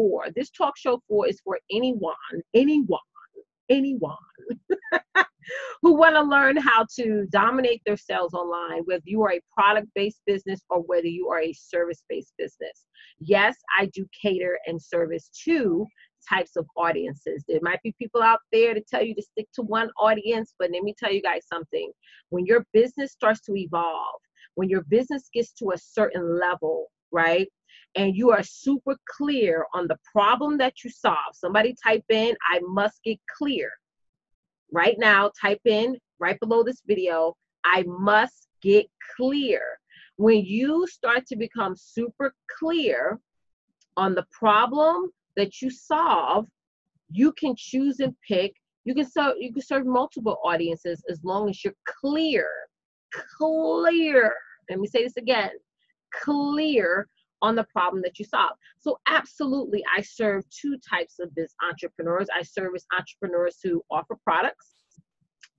for, this talk show for is for anyone, anyone, anyone who want to learn how to dominate their sales online, whether you are a product based business or whether you are a service based business. Yes, I do cater and service to types of audiences. There might be people out there to tell you to stick to one audience, but let me tell you guys something. When your business starts to evolve, when your business gets to a certain level, right? And you are super clear on the problem that you solve. Somebody type in, I must get clear. Right now, type in right below this video, I must get clear. When you start to become super clear on the problem that you solve, you can choose and pick. You can serve you can serve multiple audiences as long as you're clear. Clear. Let me say this again. Clear on the problem that you solve. So absolutely, I serve two types of biz entrepreneurs. I service entrepreneurs who offer products.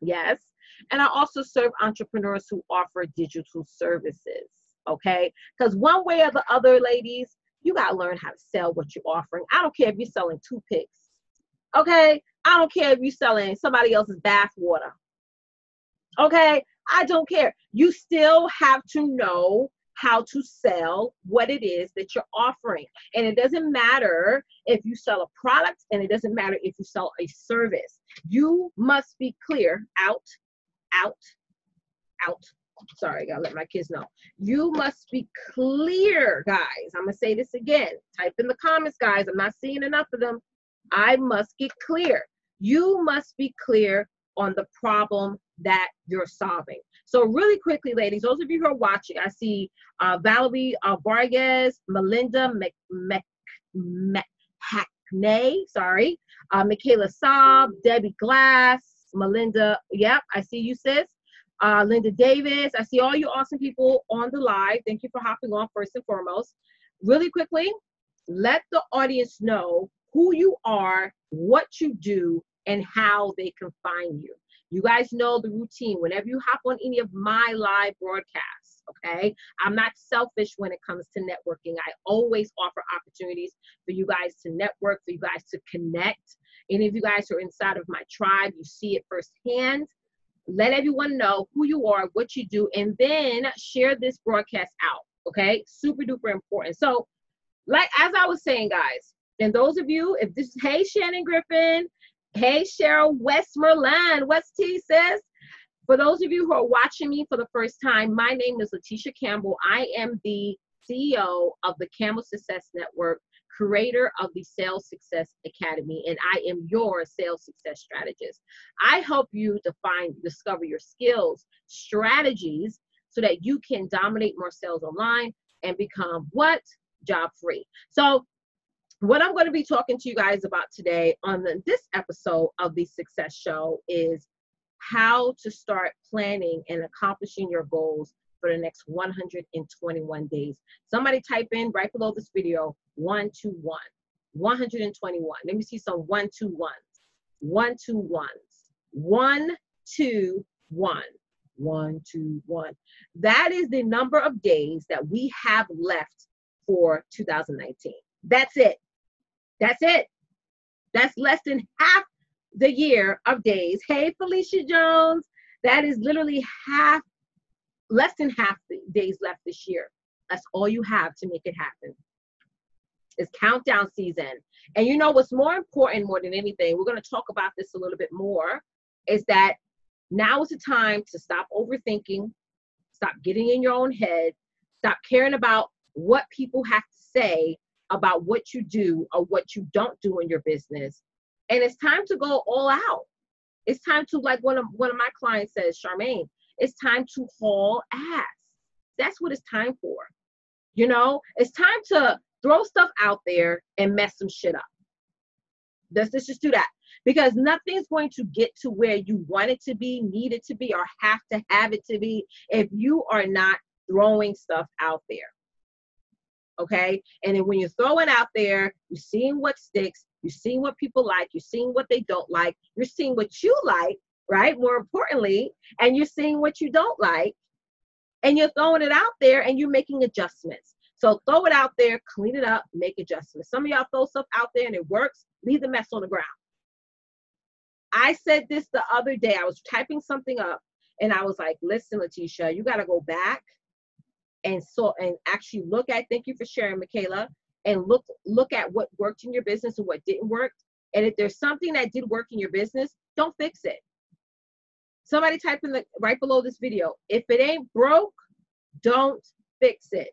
Yes. And I also serve entrepreneurs who offer digital services. Okay. Because one way or the other, ladies, you got to learn how to sell what you're offering. I don't care if you're selling toothpicks. Okay? I don't care if you're selling somebody else's bath water. Okay? I don't care. You still have to know how to sell what it is that you're offering. And it doesn't matter if you sell a product and it doesn't matter if you sell a service. You must be clear out, out, out, sorry, I gotta let my kids know. You must be clear, guys. I'm gonna say this again. Type in the comments, guys. I'm not seeing enough of them. I must get clear. You must be clear on the problem that you're solving. So, really quickly, ladies, those of you who are watching, I see uh, Valerie uh, Vargas, Melinda Mc, Mc, Mc, Hackney, sorry, uh, Michaela Saab, Debbie Glass, Melinda, yep, I see you, sis uh, Linda Davis. I see all you awesome people on the live. Thank you for hopping on first and foremost. Really quickly, let the audience know who you are, what you do, and how they can find you. You guys know the routine. Whenever you hop on any of my live broadcasts, okay, I'm not selfish when it comes to networking. I always offer opportunities for you guys to network, for you guys to connect. Any of you guys who are inside of my tribe, you see it firsthand let everyone know who you are, what you do, and then share this broadcast out. Okay, super duper important. So, like as I was saying, guys, and those of you, if this is hey Shannon Griffin, hey Cheryl Westmoreland, West T says, for those of you who are watching me for the first time, my name is Leticia Campbell. I am the CEO of the Campbell Success Network creator of the Sales Success Academy, and I am your sales success strategist. I help you define, discover your skills, strategies, so that you can dominate more sales online and become what? Job free. So, what I'm going to be talking to you guys about today on the, this episode of the Success Show is how to start planning and accomplishing your goals for the next 121 days. Somebody type in right below this video, one, two, one. 121. Let me see some one, two, ones. One, two, ones. One, two, one. One, two, one. That is the number of days that we have left for 2019. That's it. That's it. That's less than half the year of days. Hey, Felicia Jones. That is literally half less than half the days left this year. That's all you have to make it happen. It's countdown season. And you know what's more important more than anything, we're going to talk about this a little bit more, is that now is the time to stop overthinking, stop getting in your own head, stop caring about what people have to say about what you do or what you don't do in your business. And it's time to go all out. It's time to, like one of one of my clients says, Charmaine, it's time to haul ass. That's what it's time for. You know, it's time to throw stuff out there and mess some shit up. Let's, let's just do that because nothing's going to get to where you want it to be, need it to be, or have to have it to be if you are not throwing stuff out there. Okay. And then when you're throwing out there, you're seeing what sticks, you're seeing what people like, you're seeing what they don't like, you're seeing what you like, right? More importantly, and you're seeing what you don't like, and you're throwing it out there and you're making adjustments. So throw it out there, clean it up, make adjustments. Some of y'all throw stuff out there and it works, leave the mess on the ground. I said this the other day. I was typing something up and I was like, listen, Leticia, you got to go back and so and actually look at thank you for sharing, Michaela, and look look at what worked in your business and what didn't work. And if there's something that did work in your business, don't fix it. Somebody type in the right below this video. If it ain't broke, don't fix it.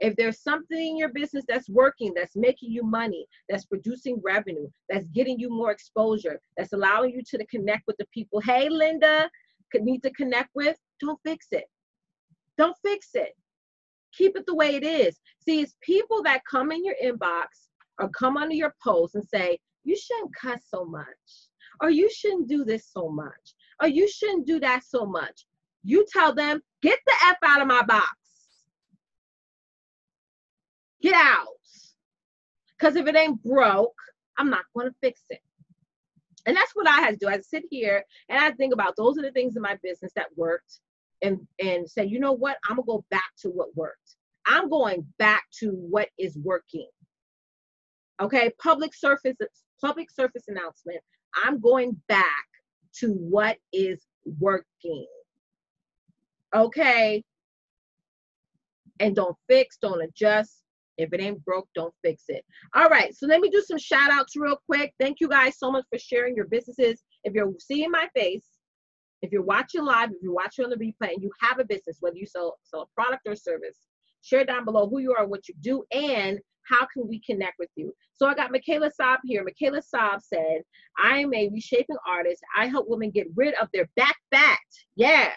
If there's something in your business that's working, that's making you money, that's producing revenue, that's getting you more exposure, that's allowing you to connect with the people, hey, Linda, could need to connect with, don't fix it. Don't fix it. Keep it the way it is. See, it's people that come in your inbox or come under your post and say, you shouldn't cuss so much, or you shouldn't do this so much, or you shouldn't do that so much. You tell them, get the F out of my box. Get out. Because if it ain't broke, I'm not going to fix it. And that's what I had to do. I sit here and I think about those are the things in my business that worked and and say, you know what? I'm gonna go back to what worked. I'm going back to what is working. Okay, public surface public surface announcement. I'm going back to what is working. Okay. And don't fix, don't adjust, if it ain't broke, don't fix it. All right, so let me do some shout outs real quick. Thank you guys so much for sharing your businesses. If you're seeing my face, if you're watching live, if you're watching on the replay and you have a business, whether you sell, sell a product or service, share down below who you are, what you do, and how can we connect with you? So I got Michaela Saab here. Michaela Saab said, I'm a reshaping artist. I help women get rid of their back fat. Yes.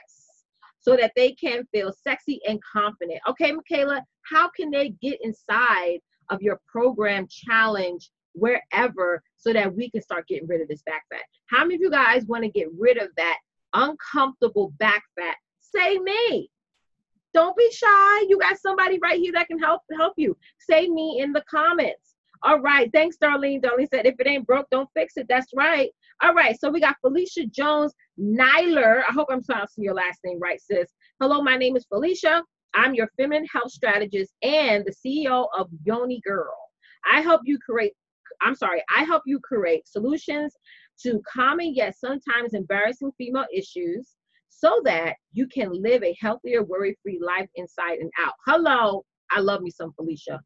So that they can feel sexy and confident. Okay, Michaela, how can they get inside of your program challenge wherever so that we can start getting rid of this back fat? How many of you guys want to get rid of that uncomfortable back fat? Say me. Don't be shy. You got somebody right here that can help help you. Say me in the comments. All right. Thanks, Darlene. Darlene said, if it ain't broke, don't fix it. That's right. All right. So we got Felicia Jones Nyler. I hope I'm pronouncing your last name right, sis. Hello, my name is Felicia. I'm your feminine health strategist and the CEO of Yoni Girl. I help you create, I'm sorry, I help you create solutions to common yet sometimes embarrassing female issues so that you can live a healthier, worry free life inside and out. Hello, I love me some Felicia.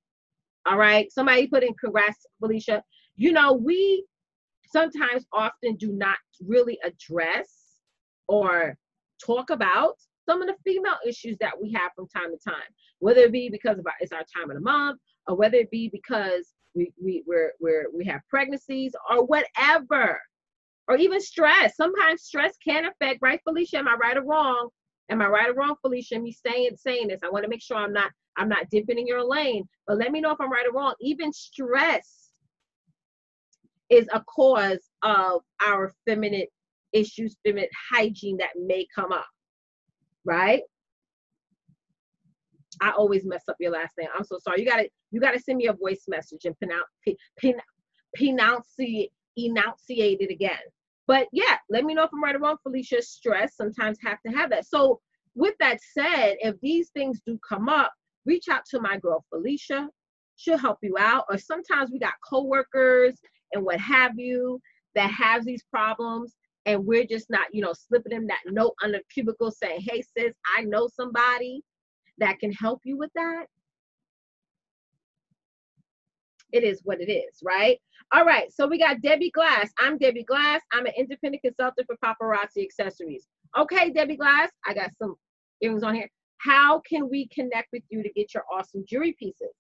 All right, somebody put in congrats, Felicia. You know, we sometimes often do not really address or talk about some of the female issues that we have from time to time, whether it be because of our, it's our time of the month, or whether it be because we we we're, we're we have pregnancies or whatever, or even stress. Sometimes stress can affect, right, Felicia? Am I right or wrong? Am I right or wrong, Felicia? Me saying saying this. I want to make sure I'm not I'm not dipping in your lane, but let me know if I'm right or wrong. Even stress is a cause of our feminine issues, feminine hygiene that may come up right? I always mess up your last name. I'm so sorry. You gotta you gotta send me a voice message and pronounce pronounce enunciate it again. But yeah, let me know if I'm right or wrong. Felicia, stress sometimes have to have that. So with that said, if these things do come up, reach out to my girl Felicia. She'll help you out. Or sometimes we got coworkers and what have you that have these problems and we're just not, you know, slipping them that note under the cubicle saying, hey, sis, I know somebody that can help you with that. It is what it is, right? All right, so we got Debbie Glass. I'm Debbie Glass. I'm an independent consultant for paparazzi accessories. Okay, Debbie Glass, I got some earrings on here. How can we connect with you to get your awesome jewelry pieces?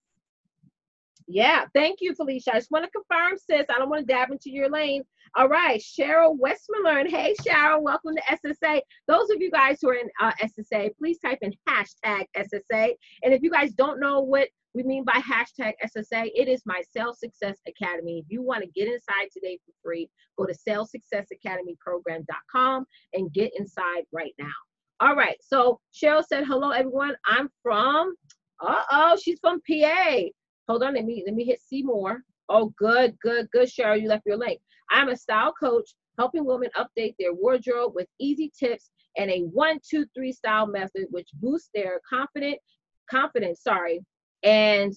Yeah, thank you, Felicia. I just want to confirm, sis. I don't want to dab into your lane. All right, Cheryl Westmoreland. Hey, Cheryl, welcome to SSA. Those of you guys who are in uh, SSA, please type in hashtag SSA. And if you guys don't know what we mean by hashtag SSA, it is my Sales Success Academy. If you want to get inside today for free, go to salessuccessacademyprogram.com and get inside right now. All right, so Cheryl said, hello, everyone. I'm from, uh-oh, she's from PA. Hold on, let me let me hit see more. Oh, good, good, good, Cheryl. You left your link. I'm a style coach helping women update their wardrobe with easy tips and a one, two, three style method which boosts their confident confidence, sorry, and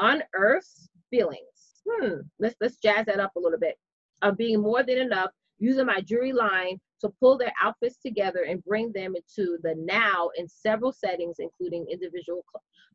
unearths feelings. Hmm, let's let's jazz that up a little bit. Of being more than enough, using my jewelry line to pull their outfits together and bring them into the now in several settings, including individual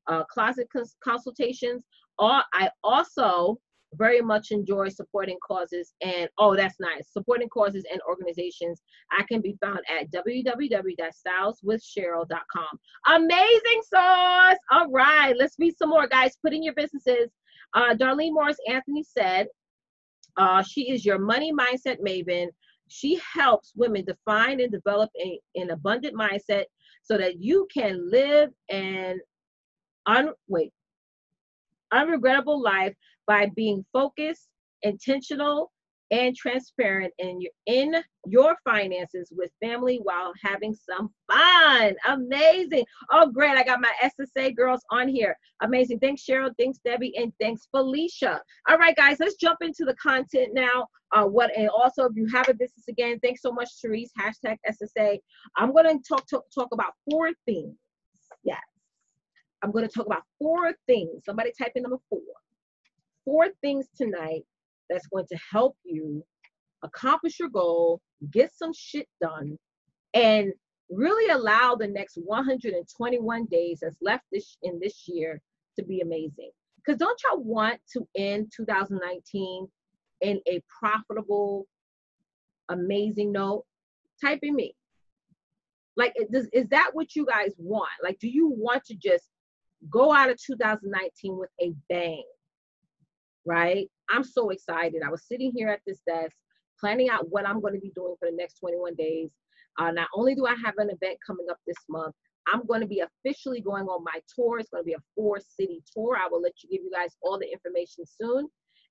uh, closet cons- consultations. Or I also very much enjoy supporting causes and oh that's nice supporting causes and organizations i can be found at www.styleswithcheryl.com amazing sauce! All right let's read some more guys. Put in your businesses. Uh, darlene morris anthony said uh, she is your money mindset maven. She helps women define and develop a, an abundant mindset so that you can live an un wait unregrettable life by being focused, intentional, and transparent in your in your finances with family while having some fun. Amazing. Oh, great. I got my SSA girls on here. Amazing. Thanks, Cheryl. Thanks, Debbie. And thanks, Felicia. All right, guys, let's jump into the content now. Uh, what and also if you have a business again, thanks so much, Therese. Hashtag SSA. I'm gonna talk talk, talk about four things. Yes. I'm gonna talk about four things. Somebody type in number four four things tonight that's going to help you accomplish your goal, get some shit done, and really allow the next 121 days that's left this in this year to be amazing. Because don't y'all want to end 2019 in a profitable, amazing note? Type in me. Like, does, is that what you guys want? Like, do you want to just go out of 2019 with a bang? Right? I'm so excited. I was sitting here at this desk planning out what I'm going to be doing for the next 21 days. Uh, not only do I have an event coming up this month, I'm going to be officially going on my tour. It's going to be a four city tour. I will let you give you guys all the information soon.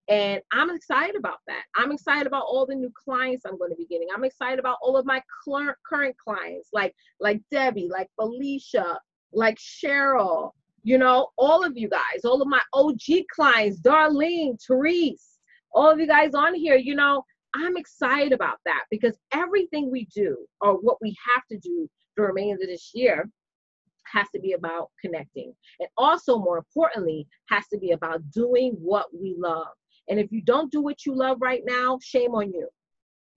And I'm excited about that. I'm excited about all the new clients I'm going to be getting. I'm excited about all of my current clients, like like Debbie, like Felicia, like Cheryl, you know, all of you guys, all of my OG clients, Darlene, Therese, all of you guys on here, you know, I'm excited about that because everything we do or what we have to do the remainder of this year has to be about connecting. And also, more importantly, has to be about doing what we love. And if you don't do what you love right now, shame on you.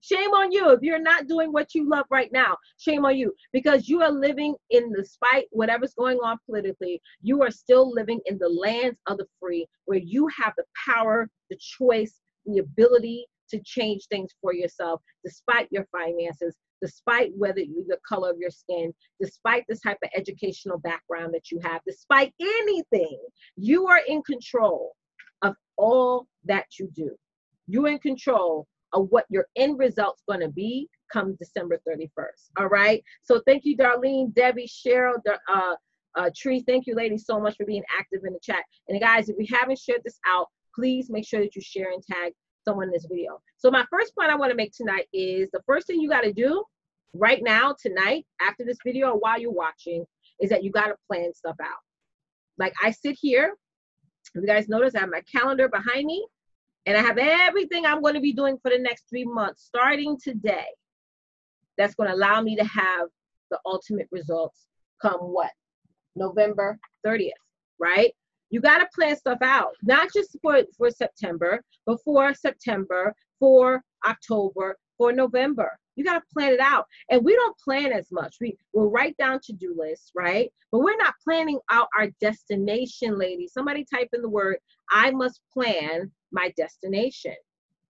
Shame on you if you're not doing what you love right now. Shame on you because you are living in the spite whatever's going on politically. You are still living in the lands of the free where you have the power, the choice, the ability to change things for yourself despite your finances, despite whether you, the color of your skin, despite the type of educational background that you have, despite anything, you are in control of all that you do. You're in control of what your end result's going to be come December 31st. All right. So thank you, Darlene, Debbie, Cheryl, uh, uh, Tree. Thank you, ladies, so much for being active in the chat. And guys, if you haven't shared this out, please make sure that you share and tag someone in this video. So my first point I want to make tonight is the first thing you got to do right now, tonight, after this video, or while you're watching, is that you got to plan stuff out. Like I sit here, you guys notice I have my calendar behind me. And I have everything I'm going to be doing for the next three months, starting today, that's going to allow me to have the ultimate results come what? November 30th, right? You got to plan stuff out, not just for, for September, but for September, for October, for November. You got to plan it out. And we don't plan as much. We will write down to-do lists, right? But we're not planning out our destination, ladies. Somebody type in the word, I must plan my destination.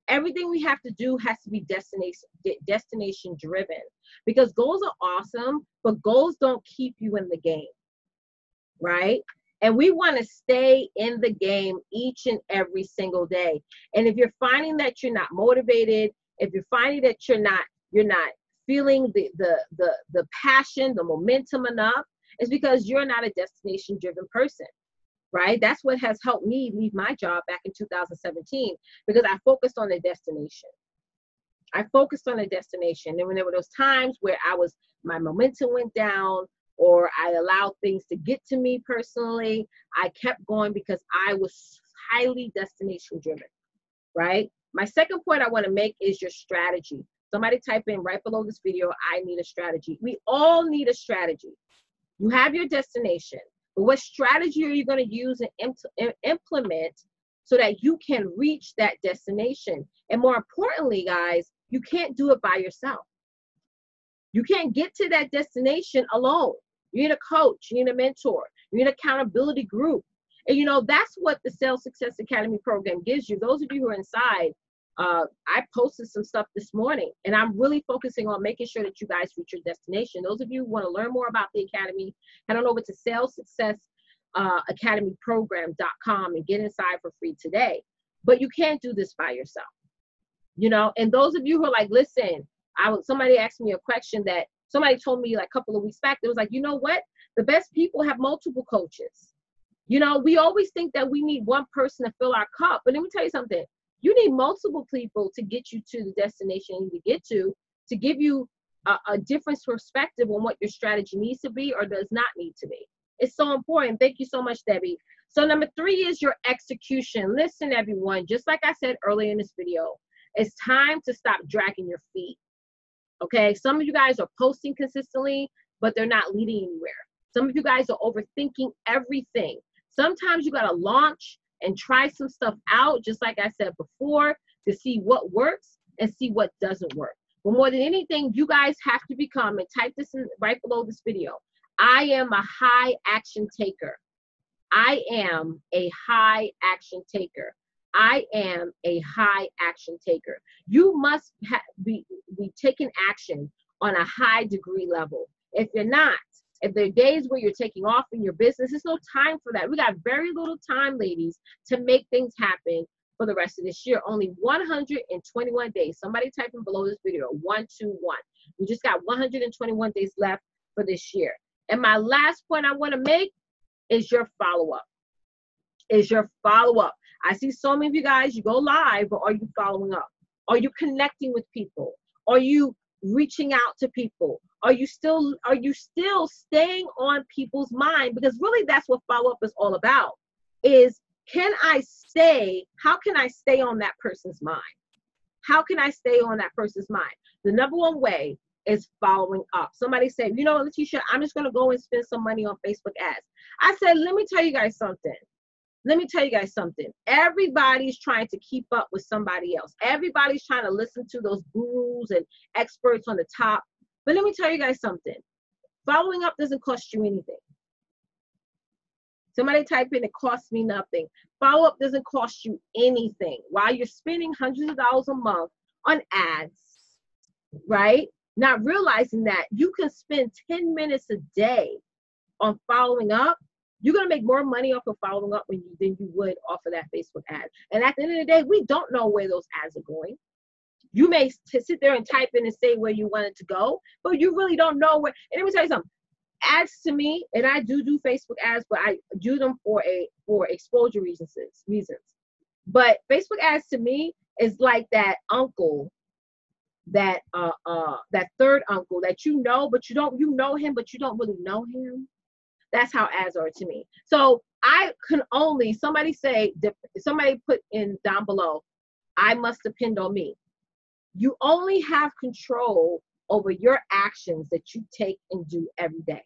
Everything we have to do has to be destination destination driven because goals are awesome, but goals don't keep you in the game. Right? And we want to stay in the game each and every single day. And if you're finding that you're not motivated, if you're finding that you're not you're not feeling the the the, the passion, the momentum enough, it's because you're not a destination driven person right? That's what has helped me leave my job back in 2017 because I focused on the destination. I focused on the destination. And when there were those times where I was, my momentum went down or I allowed things to get to me personally, I kept going because I was highly destination driven, right? My second point I want to make is your strategy. Somebody type in right below this video, I need a strategy. We all need a strategy. You have your destination. But what strategy are you going to use and implement so that you can reach that destination? And more importantly, guys, you can't do it by yourself. You can't get to that destination alone. You need a coach, you need a mentor, you need an accountability group. And you know, that's what the Sales Success Academy program gives you. Those of you who are inside, uh, I posted some stuff this morning, and I'm really focusing on making sure that you guys reach your destination. Those of you who want to learn more about the academy, head on over to Sales Success uh, Academy Program.com and get inside for free today. But you can't do this by yourself, you know. And those of you who are like, listen, I was somebody asked me a question that somebody told me like a couple of weeks back. It was like, you know what? The best people have multiple coaches. You know, we always think that we need one person to fill our cup, but let me tell you something you need multiple people to get you to the destination you need to get to to give you a, a different perspective on what your strategy needs to be or does not need to be. It's so important. Thank you so much debbie. So number three is your execution. Listen everyone just like i said earlier in this video it's time to stop dragging your feet okay? Some of you guys are posting consistently but they're not leading anywhere. Some of you guys are overthinking everything. Sometimes you got to launch and try some stuff out, just like I said before, to see what works and see what doesn't work. But more than anything, you guys have to become, and type this in right below this video, I am a high action taker. I am a high action taker. I am a high action taker. You must ha- be, be taking action on a high degree level. If you're not, if there are days where you're taking off in your business, there's no time for that. We got very little time, ladies, to make things happen for the rest of this year. Only 121 days. Somebody type in below this video, 121. We just got 121 days left for this year. And my last point I want to make is your follow up. Is your follow up. I see so many of you guys, you go live, but are you following up? Are you connecting with people? Are you reaching out to people? Are you still are you still staying on people's mind? Because really that's what follow-up is all about. Is can I stay? How can I stay on that person's mind? How can I stay on that person's mind? The number one way is following up. Somebody said, you know, Leticia, I'm just gonna go and spend some money on Facebook ads. I said, let me tell you guys something let me tell you guys something. Everybody's trying to keep up with somebody else. Everybody's trying to listen to those gurus and experts on the top. But let me tell you guys something. Following up doesn't cost you anything. Somebody type in, it costs me nothing. Follow up doesn't cost you anything. While you're spending hundreds of dollars a month on ads, right? Not realizing that you can spend 10 minutes a day on following up you're gonna make more money off of following up than you would off of that Facebook ad. And at the end of the day, we don't know where those ads are going. You may sit there and type in and say where you want it to go, but you really don't know where. And let me tell you something. Ads to me, and I do do Facebook ads, but I do them for a for exposure reasons. Reasons. But Facebook ads to me is like that uncle that uh uh that third uncle that you know but you don't you know him but you don't really know him that's how ads are to me. So I can only somebody say somebody put in down below, I must depend on me. You only have control over your actions that you take and do every day.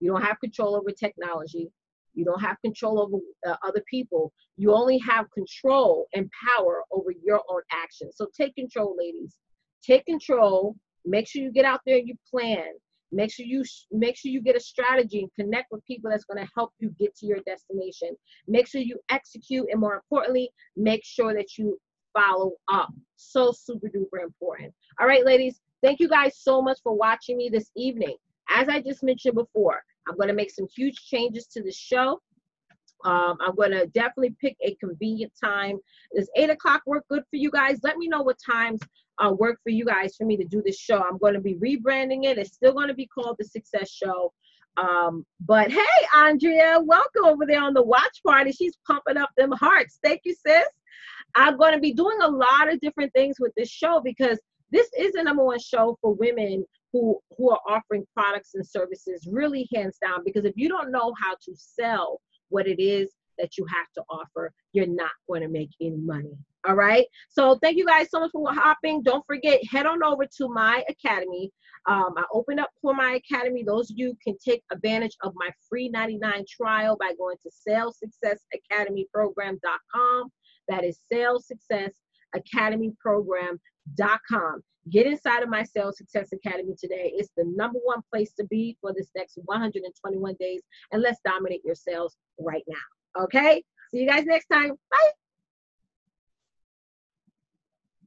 You don't have control over technology. You don't have control over uh, other people. You only have control and power over your own actions. So take control, ladies. Take control. Make sure you get out there and you plan. Make sure you make sure you get a strategy and connect with people that's going to help you get to your destination. Make sure you execute, and more importantly, make sure that you follow up. So super duper important. All right, ladies, thank you guys so much for watching me this evening. As I just mentioned before, I'm going to make some huge changes to the show. Um, I'm going to definitely pick a convenient time. Does 8 o'clock work good for you guys? Let me know what times uh, work for you guys for me to do this show. I'm going to be rebranding it. It's still going to be called the Success Show. Um, but hey, Andrea, welcome over there on the watch party. She's pumping up them hearts. Thank you, sis. I'm going to be doing a lot of different things with this show because this is a number one show for women who who are offering products and services really hands down because if you don't know how to sell what it is that you have to offer you're not going to make any money All right. So thank you guys so much for hopping. Don't forget, head on over to my academy. Um, I opened up for my academy. Those of you can take advantage of my free 99 trial by going to salessuccessacademyprogram.com. That is salessuccessacademyprogram.com. Get inside of my Sales Success Academy today. It's the number one place to be for this next 121 days. And let's dominate your sales right now. Okay? See you guys next time. Bye.